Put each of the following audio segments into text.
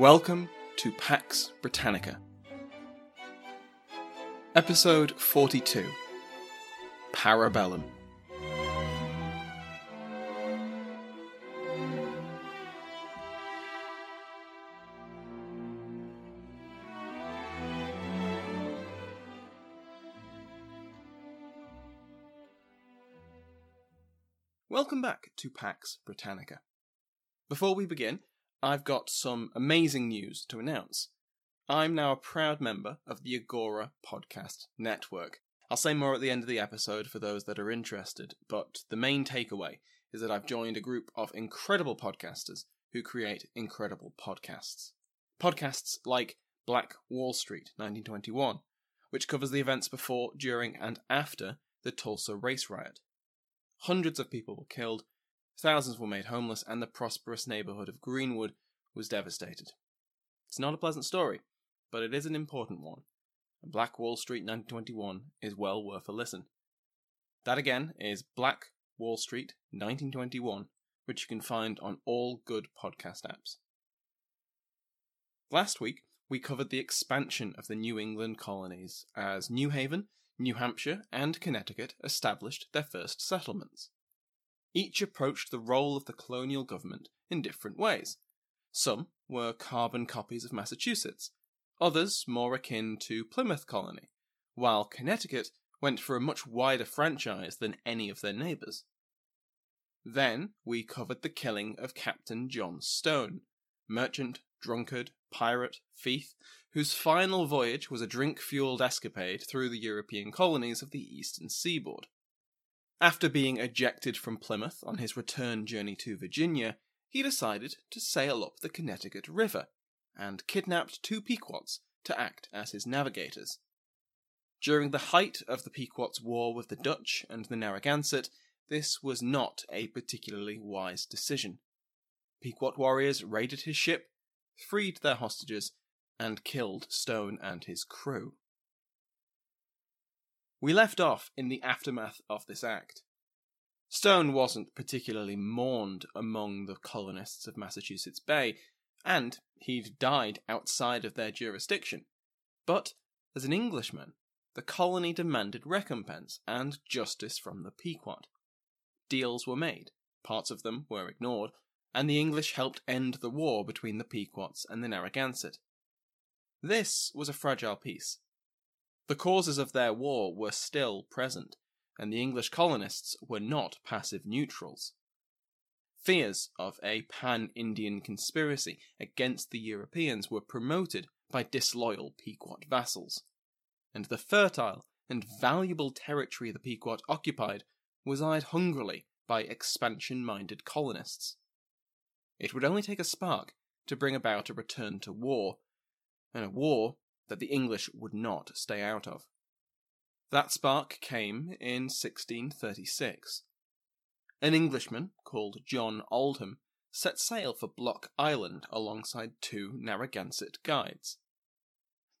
Welcome to Pax Britannica. Episode 42 Parabellum. Welcome back to Pax Britannica. Before we begin, I've got some amazing news to announce. I'm now a proud member of the Agora Podcast Network. I'll say more at the end of the episode for those that are interested, but the main takeaway is that I've joined a group of incredible podcasters who create incredible podcasts. Podcasts like Black Wall Street 1921, which covers the events before, during, and after the Tulsa race riot. Hundreds of people were killed, Thousands were made homeless, and the prosperous neighborhood of Greenwood was devastated. It's not a pleasant story, but it is an important one, and Black Wall Street 1921 is well worth a listen. That again is Black Wall Street 1921, which you can find on all good podcast apps. Last week, we covered the expansion of the New England colonies as New Haven, New Hampshire, and Connecticut established their first settlements. Each approached the role of the colonial government in different ways. Some were carbon copies of Massachusetts, others more akin to Plymouth Colony, while Connecticut went for a much wider franchise than any of their neighbours. Then we covered the killing of Captain John Stone, merchant, drunkard, pirate, thief, whose final voyage was a drink fueled escapade through the European colonies of the eastern seaboard. After being ejected from Plymouth on his return journey to Virginia, he decided to sail up the Connecticut River and kidnapped two Pequots to act as his navigators. During the height of the Pequots' war with the Dutch and the Narragansett, this was not a particularly wise decision. Pequot warriors raided his ship, freed their hostages, and killed Stone and his crew. We left off in the aftermath of this act. Stone wasn't particularly mourned among the colonists of Massachusetts Bay, and he'd died outside of their jurisdiction. But, as an Englishman, the colony demanded recompense and justice from the Pequot. Deals were made, parts of them were ignored, and the English helped end the war between the Pequots and the Narragansett. This was a fragile peace, the causes of their war were still present, and the English colonists were not passive neutrals. Fears of a pan Indian conspiracy against the Europeans were promoted by disloyal Pequot vassals, and the fertile and valuable territory the Pequot occupied was eyed hungrily by expansion minded colonists. It would only take a spark to bring about a return to war, and a war that the English would not stay out of. That spark came in 1636. An Englishman called John Oldham set sail for Block Island alongside two Narragansett guides.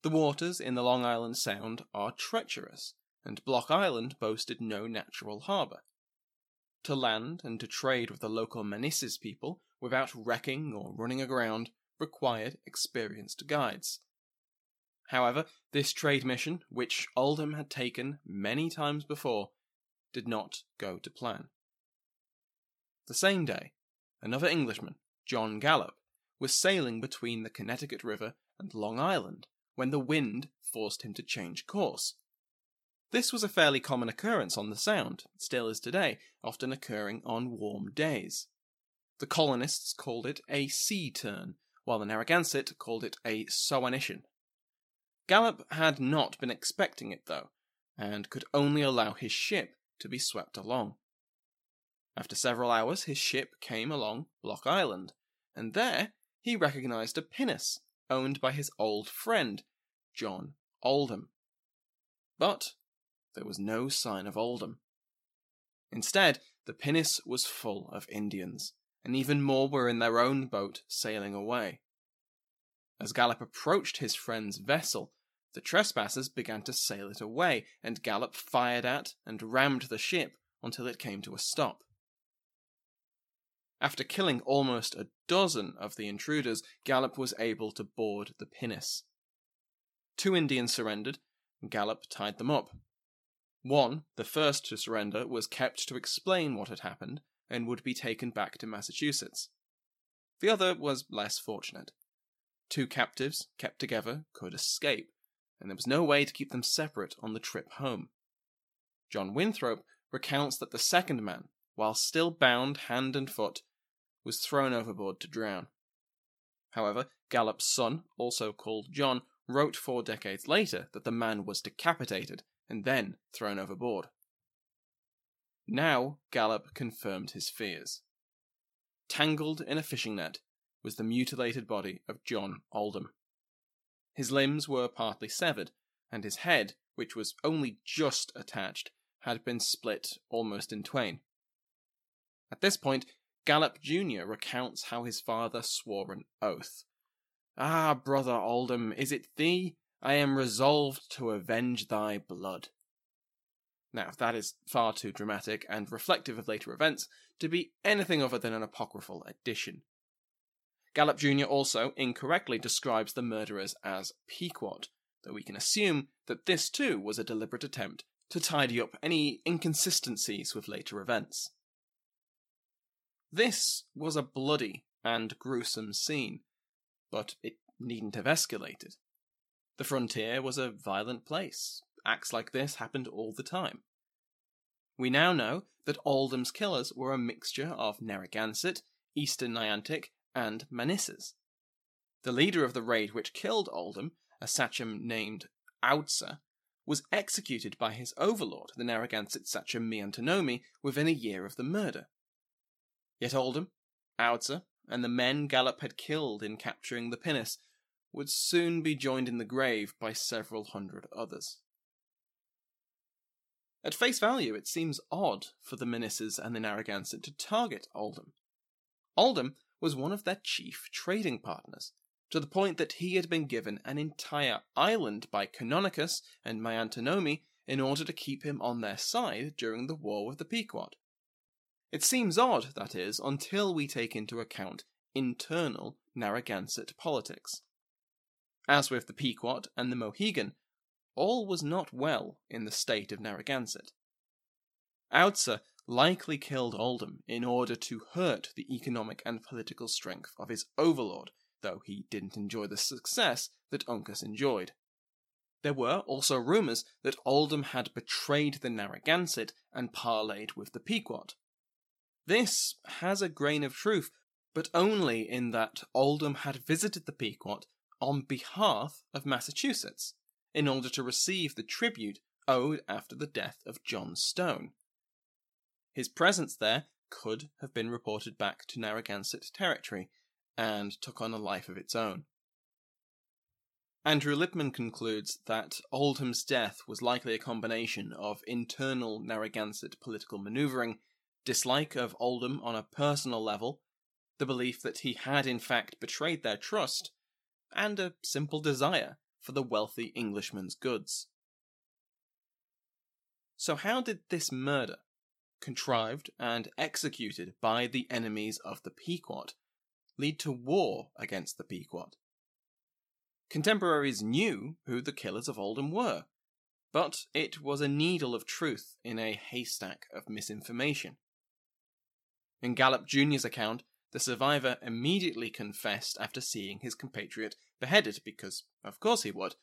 The waters in the Long Island Sound are treacherous, and Block Island boasted no natural harbour. To land and to trade with the local Manissas people without wrecking or running aground required experienced guides. However, this trade mission, which Oldham had taken many times before, did not go to plan. The same day, another Englishman, John Gallup, was sailing between the Connecticut River and Long Island when the wind forced him to change course. This was a fairly common occurrence on the Sound, still is today, often occurring on warm days. The colonists called it a sea turn, while the Narragansett called it a soanition. Gallop had not been expecting it, though, and could only allow his ship to be swept along. After several hours, his ship came along Block Island, and there he recognized a pinnace owned by his old friend, John Oldham. But there was no sign of Oldham. Instead, the pinnace was full of Indians, and even more were in their own boat sailing away. As Gallop approached his friend's vessel, the trespassers began to sail it away, and Gallop fired at and rammed the ship until it came to a stop. After killing almost a dozen of the intruders, Gallop was able to board the pinnace. Two Indians surrendered, and Gallop tied them up. One, the first to surrender, was kept to explain what had happened and would be taken back to Massachusetts. The other was less fortunate. Two captives, kept together, could escape, and there was no way to keep them separate on the trip home. John Winthrop recounts that the second man, while still bound hand and foot, was thrown overboard to drown. However, Gallup's son, also called John, wrote four decades later that the man was decapitated and then thrown overboard. Now Gallup confirmed his fears. Tangled in a fishing net was the mutilated body of John Oldham. His limbs were partly severed, and his head, which was only just attached, had been split almost in twain. At this point, Gallup Jr. recounts how his father swore an oath. Ah, brother Oldham, is it thee? I am resolved to avenge thy blood. Now, that is far too dramatic and reflective of later events to be anything other than an apocryphal addition. Gallup Jr. also incorrectly describes the murderers as Pequot, though we can assume that this too was a deliberate attempt to tidy up any inconsistencies with later events. This was a bloody and gruesome scene, but it needn't have escalated. The frontier was a violent place. Acts like this happened all the time. We now know that Oldham's killers were a mixture of Narragansett, Eastern Niantic, and Manissas. The leader of the raid which killed Oldham, a sachem named Audsa, was executed by his overlord, the Narragansett sachem Miantonomi, within a year of the murder. Yet Oldham, Audsa, and the men Gallop had killed in capturing the pinnace would soon be joined in the grave by several hundred others. At face value, it seems odd for the Manissas and the Narragansett to target Oldham. Oldham was one of their chief trading partners, to the point that he had been given an entire island by Canonicus and Miantonomi in order to keep him on their side during the War with the Pequot. It seems odd, that is, until we take into account internal Narragansett politics. As with the Pequot and the Mohegan, all was not well in the state of Narragansett. Audsa likely killed Oldham in order to hurt the economic and political strength of his overlord, though he didn't enjoy the success that Uncas enjoyed. There were also rumours that Oldham had betrayed the Narragansett and parleyed with the Pequot. This has a grain of truth, but only in that Oldham had visited the Pequot on behalf of Massachusetts in order to receive the tribute owed after the death of John Stone. His presence there could have been reported back to Narragansett territory and took on a life of its own. Andrew Lipman concludes that Oldham's death was likely a combination of internal Narragansett political maneuvering dislike of Oldham on a personal level, the belief that he had in fact betrayed their trust, and a simple desire for the wealthy Englishman's goods. So, how did this murder, contrived and executed by the enemies of the Pequot, lead to war against the Pequot. Contemporaries knew who the killers of Oldham were, but it was a needle of truth in a haystack of misinformation. In Gallup Jr.'s account, the survivor immediately confessed after seeing his compatriot beheaded, because, of course, he would.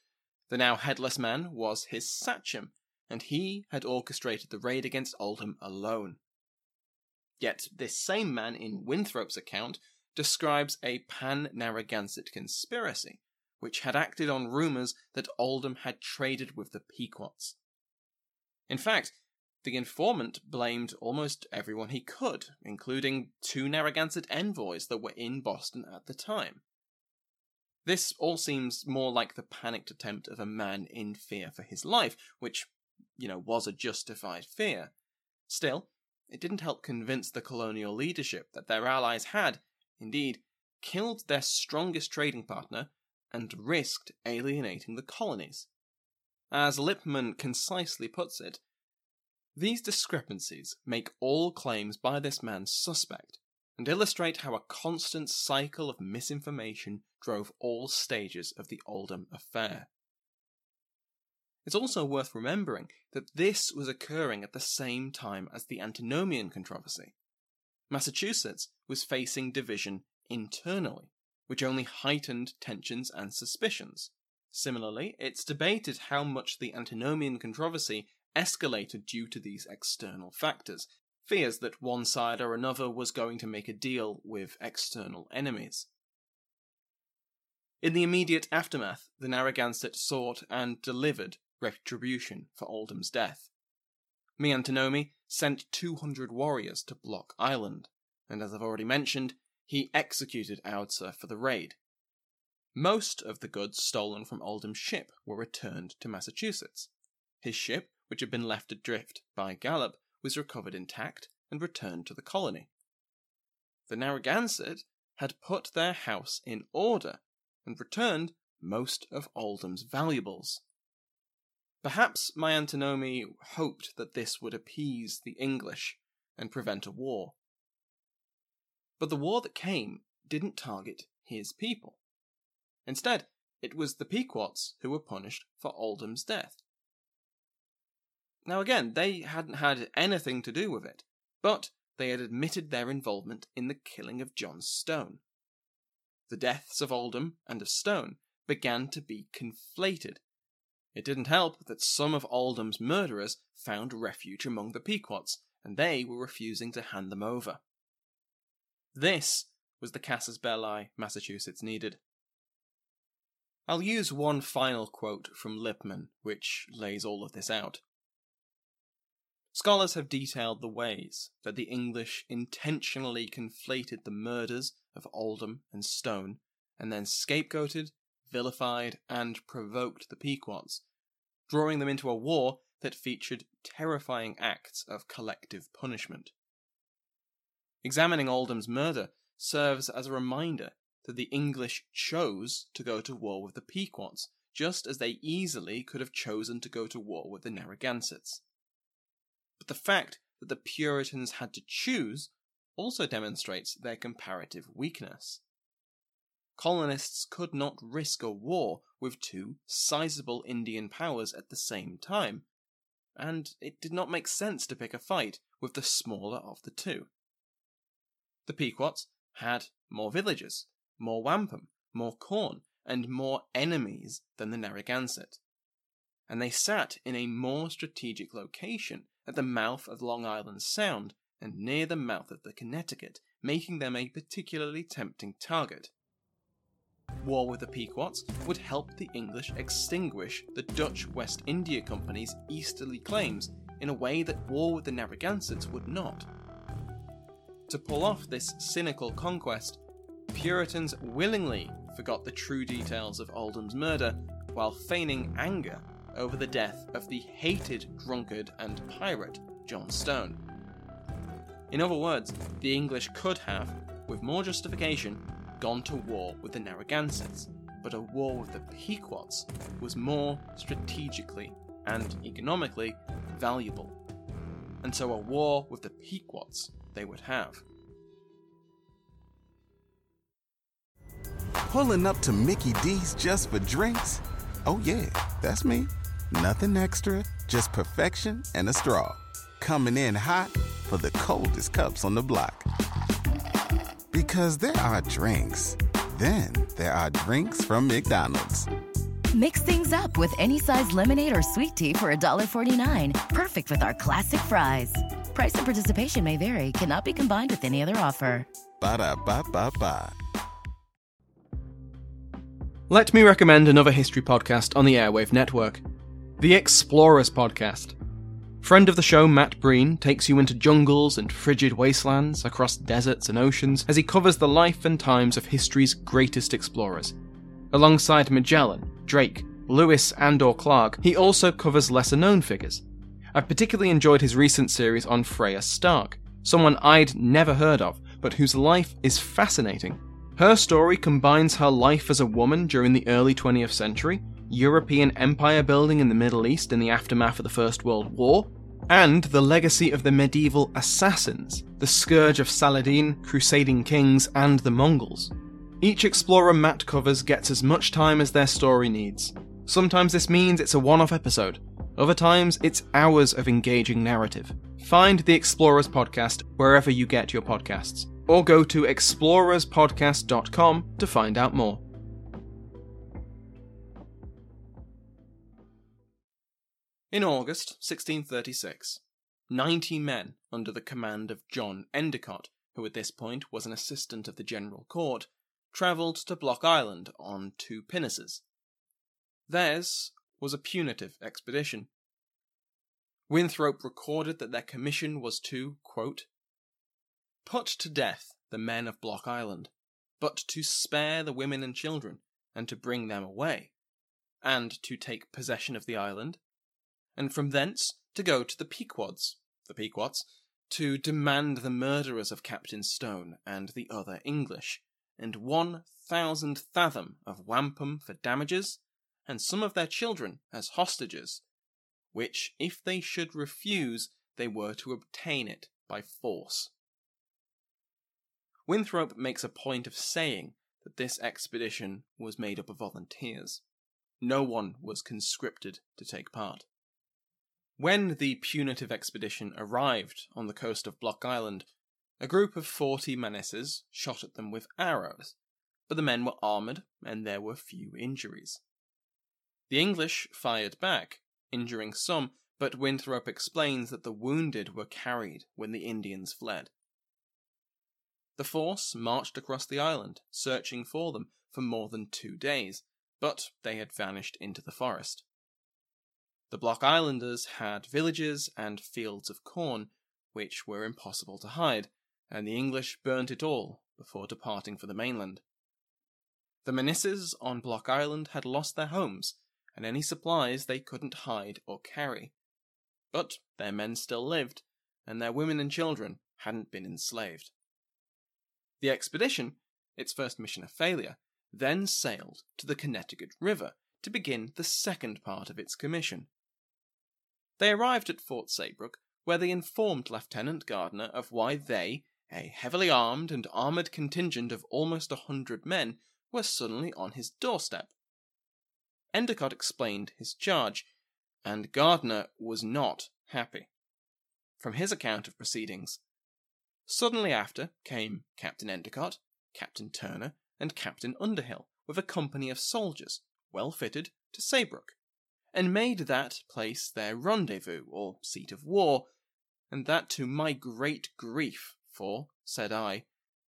The now headless man was his sachem, and he had orchestrated the raid against Oldham alone. Yet this same man in Winthrop's account describes a pan Narragansett conspiracy, which had acted on rumours that Oldham had traded with the Pequots. In fact, the informant blamed almost everyone he could, including two Narragansett envoys that were in Boston at the time. This all seems more like the panicked attempt of a man in fear for his life, which, you know, was a justified fear. Still, it didn't help convince the colonial leadership that their allies had, indeed, killed their strongest trading partner and risked alienating the colonies. As Lipman concisely puts it, these discrepancies make all claims by this man suspect and illustrate how a constant cycle of misinformation drove all stages of the Oldham affair. It's also worth remembering that this was occurring at the same time as the antinomian controversy. Massachusetts was facing division internally, which only heightened tensions and suspicions. Similarly, it's debated how much the antinomian controversy escalated due to these external factors, fears that one side or another was going to make a deal with external enemies. In the immediate aftermath, the Narragansett sought and delivered retribution for Oldham's death. Miantonomi sent 200 warriors to Block Island, and as I've already mentioned, he executed Audsa for the raid. Most of the goods stolen from Oldham's ship were returned to Massachusetts. His ship which had been left adrift by Gallop, was recovered intact and returned to the colony. The Narragansett had put their house in order and returned most of Oldham's valuables. Perhaps Miantonomi hoped that this would appease the English and prevent a war. But the war that came didn't target his people. Instead, it was the Pequots who were punished for Oldham's death. Now, again, they hadn't had anything to do with it, but they had admitted their involvement in the killing of John Stone. The deaths of Oldham and of Stone began to be conflated. It didn't help that some of Oldham's murderers found refuge among the Pequots, and they were refusing to hand them over. This was the casus belli Massachusetts needed. I'll use one final quote from Lipman, which lays all of this out. Scholars have detailed the ways that the English intentionally conflated the murders of Oldham and Stone, and then scapegoated, vilified, and provoked the Pequots, drawing them into a war that featured terrifying acts of collective punishment. Examining Oldham's murder serves as a reminder that the English chose to go to war with the Pequots, just as they easily could have chosen to go to war with the Narragansetts. But the fact that the Puritans had to choose also demonstrates their comparative weakness. Colonists could not risk a war with two sizable Indian powers at the same time, and it did not make sense to pick a fight with the smaller of the two. The Pequots had more villages, more wampum, more corn, and more enemies than the Narragansett. And they sat in a more strategic location at the mouth of Long Island Sound and near the mouth of the Connecticut, making them a particularly tempting target. War with the Pequots would help the English extinguish the Dutch West India Company's easterly claims in a way that war with the Narragansetts would not. To pull off this cynical conquest, Puritans willingly forgot the true details of Oldham's murder while feigning anger over the death of the hated drunkard and pirate John Stone. In other words, the English could have, with more justification, gone to war with the Narragansetts, but a war with the Pequots was more strategically and economically valuable. And so a war with the Pequots they would have. Pulling up to Mickey D's just for drinks? Oh, yeah, that's me. Nothing extra, just perfection and a straw. Coming in hot for the coldest cups on the block. Because there are drinks, then there are drinks from McDonald's. Mix things up with any size lemonade or sweet tea for $1.49. Perfect with our classic fries. Price and participation may vary, cannot be combined with any other offer. Ba da ba ba ba. Let me recommend another history podcast on the Agora Network The Explorers Podcast. Friend of the show Matt Breen takes you into jungles and frigid wastelands, across deserts and oceans, as he covers the life and times of history's greatest explorers. Alongside Magellan, Drake, Lewis, and or Clark, he also covers lesser known figures. I've particularly enjoyed his recent series on Freya Stark, someone I'd never heard of, but whose life is fascinating. Her story combines her life as a woman during the early 20th century, European empire building in the Middle East in the aftermath of the First World War, and the legacy of the medieval assassins, the scourge of Saladin, crusading kings, and the Mongols. Each explorer Matt covers gets as much time as their story needs. Sometimes this means it's a one off episode, other times it's hours of engaging narrative. Find the Explorers Podcast wherever you get your podcasts, or go to explorerspodcast.com to find out more. In August 1636, 90 men under the command of John Endicott, who at this point was an assistant of the General Court, travelled to Block Island on two pinnaces. Theirs was a punitive expedition. Winthrop recorded that their commission was to, quote, put to death the men of Block Island, but to spare the women and children, and to bring them away, and to take possession of the island, and from thence to go to the Pequods, the Pequots, to demand the murderers of Captain Stone and the other English, and one thousand fathom of wampum for damages, and some of their children as hostages, which, if they should refuse, they were to obtain it by force. Winthrop makes a point of saying that this expedition was made up of volunteers. No one was conscripted to take part. When the punitive expedition arrived on the coast of Block Island, a group of forty Manisses shot at them with arrows, but the men were armoured and there were few injuries. The English fired back, injuring some, but Winthrop explains that the wounded were carried when the Indians fled. The force marched across the island, searching for them for more than two days, but they had vanished into the forest. The Block Islanders had villages and fields of corn, which were impossible to hide, and the English burnt it all before departing for the mainland. The Menisses on Block Island had lost their homes and any supplies they couldn't hide or carry. But their men still lived, and their women and children hadn't been enslaved. The expedition, its first mission a failure, then sailed to the Connecticut River to begin the second part of its commission. They arrived at Fort Saybrook, where they informed Lieutenant Gardiner of why they, a heavily armed and armoured contingent of almost a hundred men, were suddenly on his doorstep. Endicott explained his charge, and Gardiner was not happy. From his account of proceedings, suddenly after came Captain Endicott, Captain Turner, and Captain Underhill with a company of soldiers, well fitted, to Saybrook, and made that place their rendezvous or seat of war, and that to my great grief, for, said I,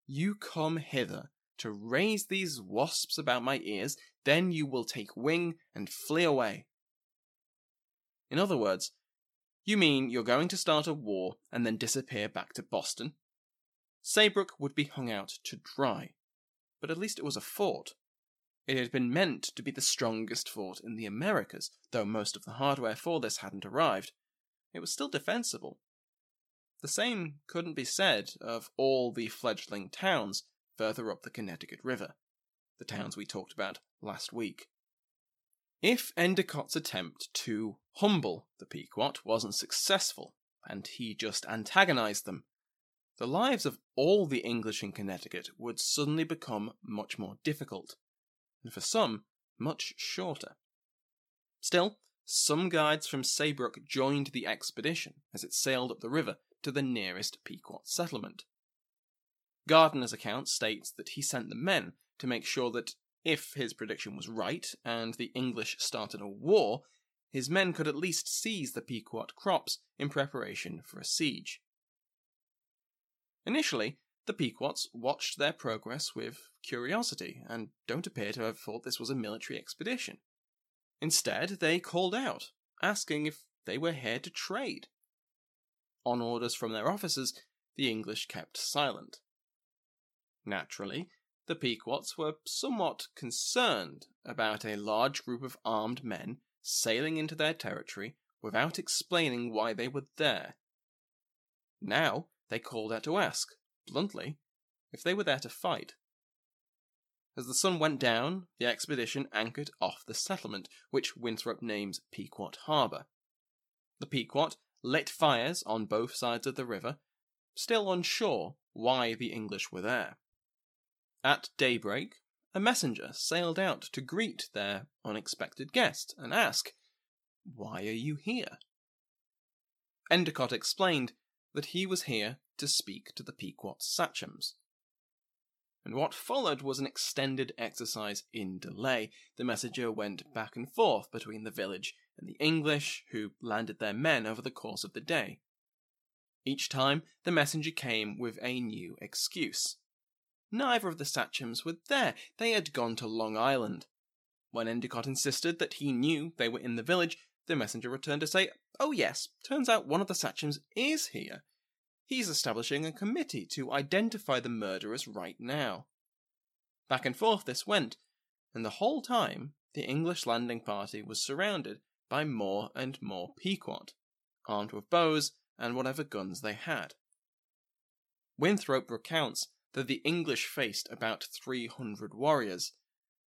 you come hither to raise these wasps about my ears, then you will take wing and flee away. In other words, you mean you're going to start a war and then disappear back to Boston? Saybrook would be hung out to dry, but at least it was a fort. It had been meant to be the strongest fort in the Americas, though most of the hardware for this hadn't arrived. It was still defensible. The same couldn't be said of all the fledgling towns further up the Connecticut River, the towns we talked about last week. If Endicott's attempt to humble the Pequot wasn't successful, and he just antagonized them, the lives of all the English in Connecticut would suddenly become much more difficult. And for some, much shorter. Still, some guides from Saybrook joined the expedition as it sailed up the river to the nearest Pequot settlement. Gardiner's account states that he sent the men to make sure that if his prediction was right and the English started a war, his men could at least seize the Pequot crops in preparation for a siege. Initially, the Pequots watched their progress with curiosity and don't appear to have thought this was a military expedition. Instead, they called out, asking if they were here to trade. On orders from their officers, the English kept silent. Naturally, the Pequots were somewhat concerned about a large group of armed men sailing into their territory without explaining why they were there. Now they called out to ask, bluntly, if they were there to fight. As the sun went down, the expedition anchored off the settlement, which Winthrop names Pequot Harbour. The Pequot lit fires on both sides of the river, still unsure why the English were there. At daybreak, a messenger sailed out to greet their unexpected guest and ask, Why are you here? Endicott explained that he was here to speak to the Pequot sachems. And what followed was an extended exercise in delay. The messenger went back and forth between the village and the English, who landed their men over the course of the day. Each time, the messenger came with a new excuse. Neither of the sachems were there. They had gone to Long Island. When Endicott insisted that he knew they were in the village, the messenger returned to say, Oh, yes, turns out one of the sachems is here. He's establishing a committee to identify the murderers right now. Back and forth this went, and the whole time the English landing party was surrounded by more and more Pequot, armed with bows and whatever guns they had. Winthrop recounts that the English faced about 300 warriors,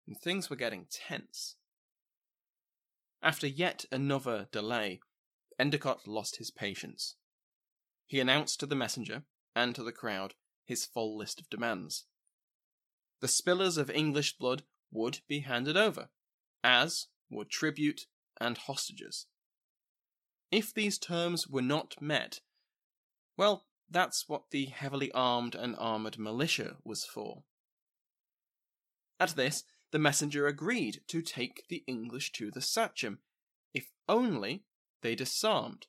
and things were getting tense. After yet another delay, Endicott lost his patience. He announced to the messenger and to the crowd his full list of demands. The spillers of English blood would be handed over, as would tribute and hostages. If these terms were not met, well, that's what the heavily armed and armoured militia was for. At this, the messenger agreed to take the English to the Sachem, if only they disarmed.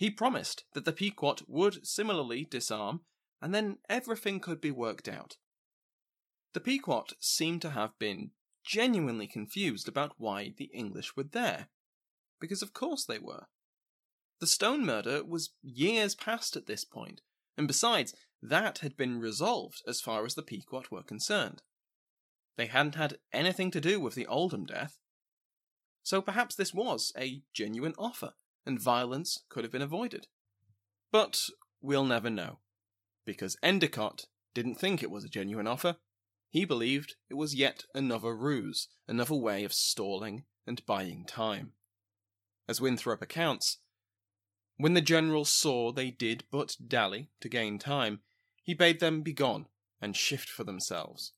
He promised that the Pequot would similarly disarm, and then everything could be worked out. The Pequot seemed to have been genuinely confused about why the English were there, because of course they were. The Stone murder was years past at this point, and besides, that had been resolved as far as the Pequot were concerned. They hadn't had anything to do with the Oldham death. So perhaps this was a genuine offer, and violence could have been avoided. But we'll never know, because Endicott didn't think it was a genuine offer. He believed it was yet another ruse, another way of stalling and buying time. As Winthrop accounts, when the general saw they did but dally to gain time, he bade them begone and shift for themselves.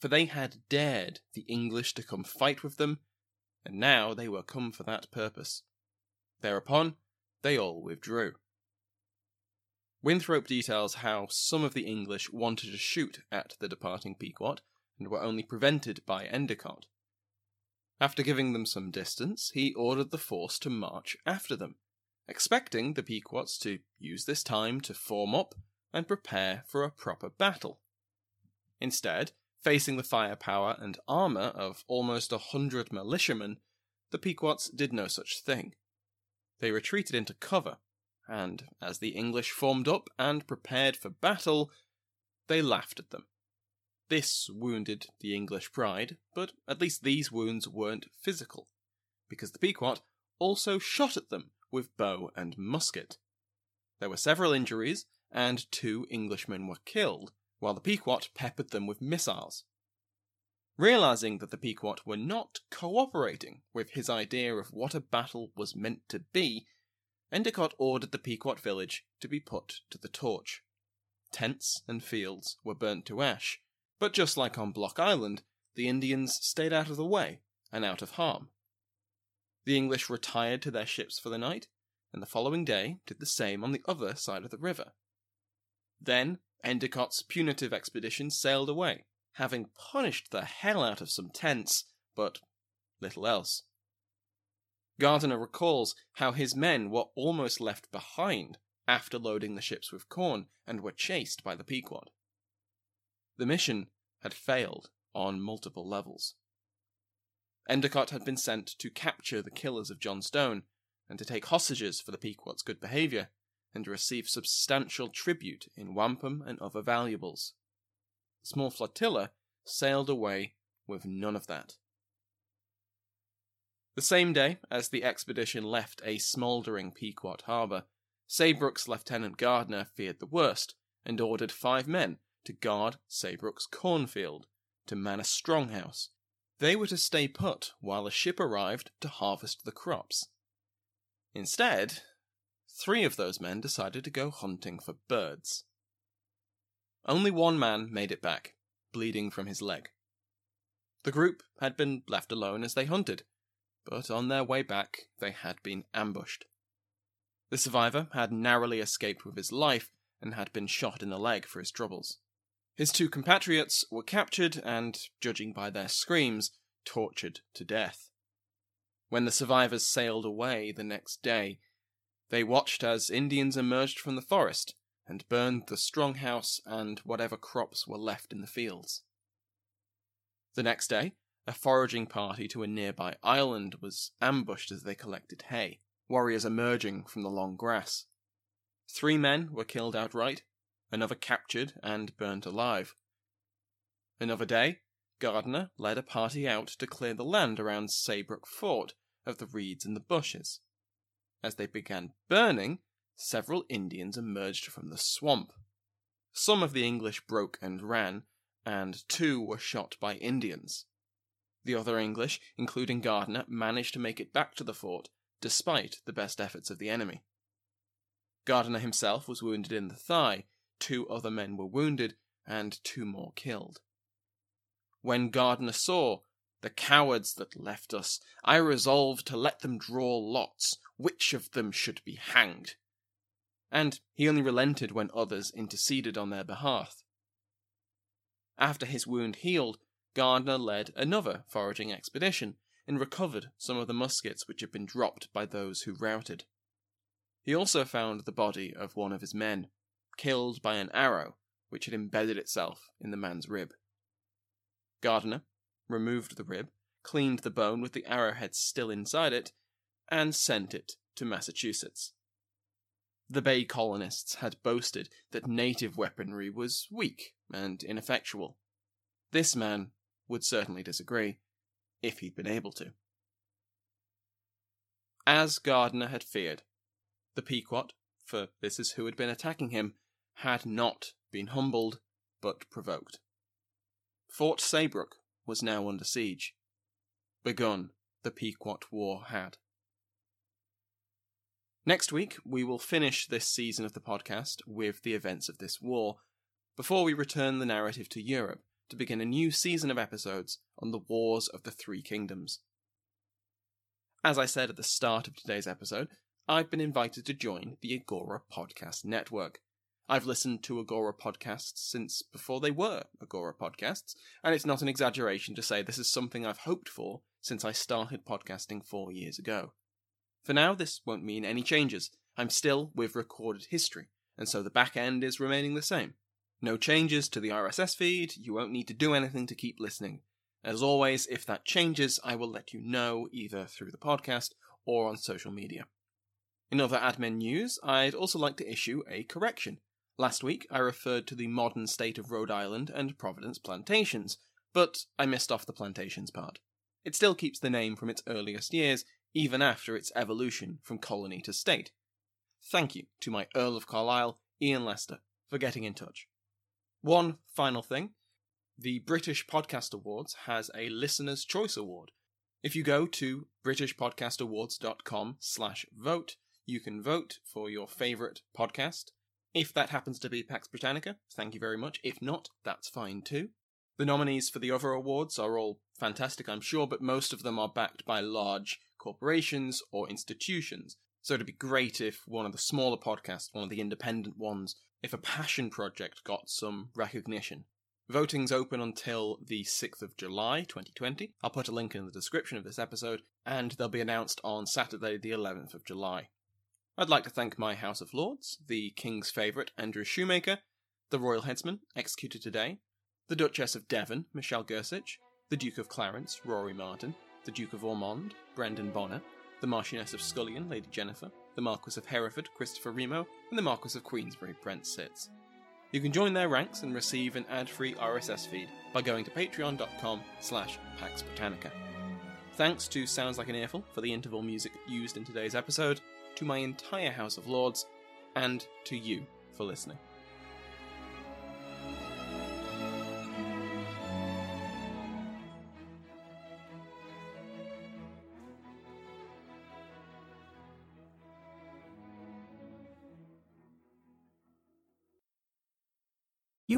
For they had dared the English to come fight with them, and now they were come for that purpose. Thereupon they all withdrew. Winthrop details how some of the English wanted to shoot at the departing Pequot, and were only prevented by Endicott. After giving them some distance, he ordered the force to march after them, expecting the Pequots to use this time to form up and prepare for a proper battle. Instead, facing the firepower and armour of almost a hundred militiamen, the Pequots did no such thing. They retreated into cover, and as the English formed up and prepared for battle, they laughed at them. This wounded the English pride, but at least these wounds weren't physical, because the Pequot also shot at them with bow and musket. There were several injuries, and two Englishmen were killed, while the Pequot peppered them with missiles. Realizing that the Pequot were not cooperating with his idea of what a battle was meant to be, Endicott ordered the Pequot village to be put to the torch. Tents and fields were burnt to ash, but just like on Block Island, the Indians stayed out of the way and out of harm. The English retired to their ships for the night, and the following day did the same on the other side of the river. Then Endicott's punitive expedition sailed away, having punished the hell out of some tents, but little else. Gardiner recalls how his men were almost left behind after loading the ships with corn and were chased by the Pequot. The mission had failed on multiple levels. Endicott had been sent to capture the killers of John Stone and to take hostages for the Pequot's good behaviour and to receive substantial tribute in wampum and other valuables. The small flotilla sailed away with none of that. The same day as the expedition left a smouldering Pequot harbour, Saybrook's Lieutenant Gardiner feared the worst and ordered five men to guard Saybrook's cornfield, to man a stronghouse. They were to stay put while a ship arrived to harvest the crops. Instead, three of those men decided to go hunting for birds. Only one man made it back, bleeding from his leg. The group had been left alone as they hunted, but on their way back they had been ambushed. The survivor had narrowly escaped with his life and had been shot in the leg for his troubles. His two compatriots were captured and, judging by their screams, tortured to death. When the survivors sailed away the next day, they watched as Indians emerged from the forest and burned the strong house and whatever crops were left in the fields. The next day, a foraging party to a nearby island was ambushed as they collected hay, warriors emerging from the long grass. Three men were killed outright, another captured and burnt alive. Another day, Gardiner led a party out to clear the land around Saybrook Fort of the reeds and the bushes. As they began burning, several Indians emerged from the swamp. Some of the English broke and ran, and two were shot by Indians. The other English, including Gardiner, managed to make it back to the fort, despite the best efforts of the enemy. Gardiner himself was wounded in the thigh, two other men were wounded, and two more killed. When Gardiner saw the cowards that left us, I resolved to let them draw lots, which of them should be hanged. And he only relented when others interceded on their behalf. After his wound healed, Gardiner led another foraging expedition and recovered some of the muskets which had been dropped by those who routed. He also found the body of one of his men, killed by an arrow which had embedded itself in the man's rib. Gardiner removed the rib, cleaned the bone with the arrowhead still inside it, and sent it to Massachusetts. The Bay colonists had boasted that native weaponry was weak and ineffectual. This man would certainly disagree, if he'd been able to. As Gardiner had feared, the Pequot, for this is who had been attacking him, had not been humbled, but provoked. Fort Saybrook was now under siege. Begun the Pequot War had. Next week, we will finish this season of the podcast with the events of this war, before we return the narrative to Europe to begin a new season of episodes on the Wars of the Three Kingdoms. As I said at the start of today's episode, I've been invited to join the Agora Podcast Network. I've listened to Agora podcasts since before they were Agora podcasts, and it's not an exaggeration to say this is something I've hoped for since I started podcasting four years ago. For now, this won't mean any changes. I'm still with recorded history, and so the back end is remaining the same. No changes to the RSS feed, you won't need to do anything to keep listening. As always, if that changes, I will let you know either through the podcast or on social media. In other admin news, I'd also like to issue a correction. Last week, I referred to the modern state of Rhode Island and Providence plantations, but I missed off the plantations part. It still keeps the name from its earliest years, even after its evolution from colony to state. Thank you to my Earl of Carlisle, Ian Lester, for getting in touch. One final thing the British Podcast Awards has a Listener's Choice Award. If you go to britishpodcastawards.com slash vote, you can vote for your favourite podcast. If that happens to be Pax Britannica, thank you very much. If not, that's fine too. The nominees for the other awards are all fantastic, I'm sure, but most of them are backed by large corporations or institutions. So it'd be great if one of the smaller podcasts, one of the independent ones, if a passion project got some recognition. Voting's open until the 6th of July 2020. I'll put a link in the description of this episode, and they'll be announced on Saturday, the 11th of July. I'd like to thank my House of Lords, the King's favourite, Andrew Shoemaker, the Royal Headsman, executed today, the Duchess of Devon, Michelle Gersich, the Duke of Clarence, Rory Martin, the Duke of Ormond, Brendan Bonner, the Marchioness of Scullion, Lady Jennifer, the Marquis of Hereford, Christopher Remo, and the Marquis of Queensberry, Brent Sitz. You can join their ranks and receive an ad-free RSS feed by going to patreon.com slash Pax Britannica. Thanks to Sounds Like an Earful for the interval music used in today's episode, to my entire House of Lords, and to you for listening.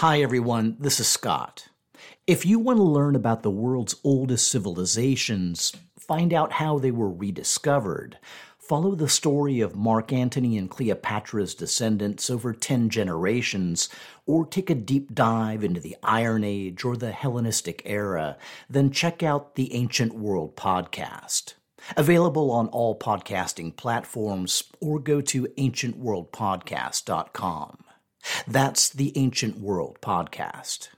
Hi everyone, this is Scott. If you want to learn about the world's oldest civilizations, find out how they were rediscovered Follow the story of Mark Antony and Cleopatra's descendants over 10 generations, or take a deep dive into the Iron Age or the Hellenistic era, then check out the Ancient World podcast. Available on all podcasting platforms, or go to ancientworldpodcast.com. That's the Ancient World Podcast.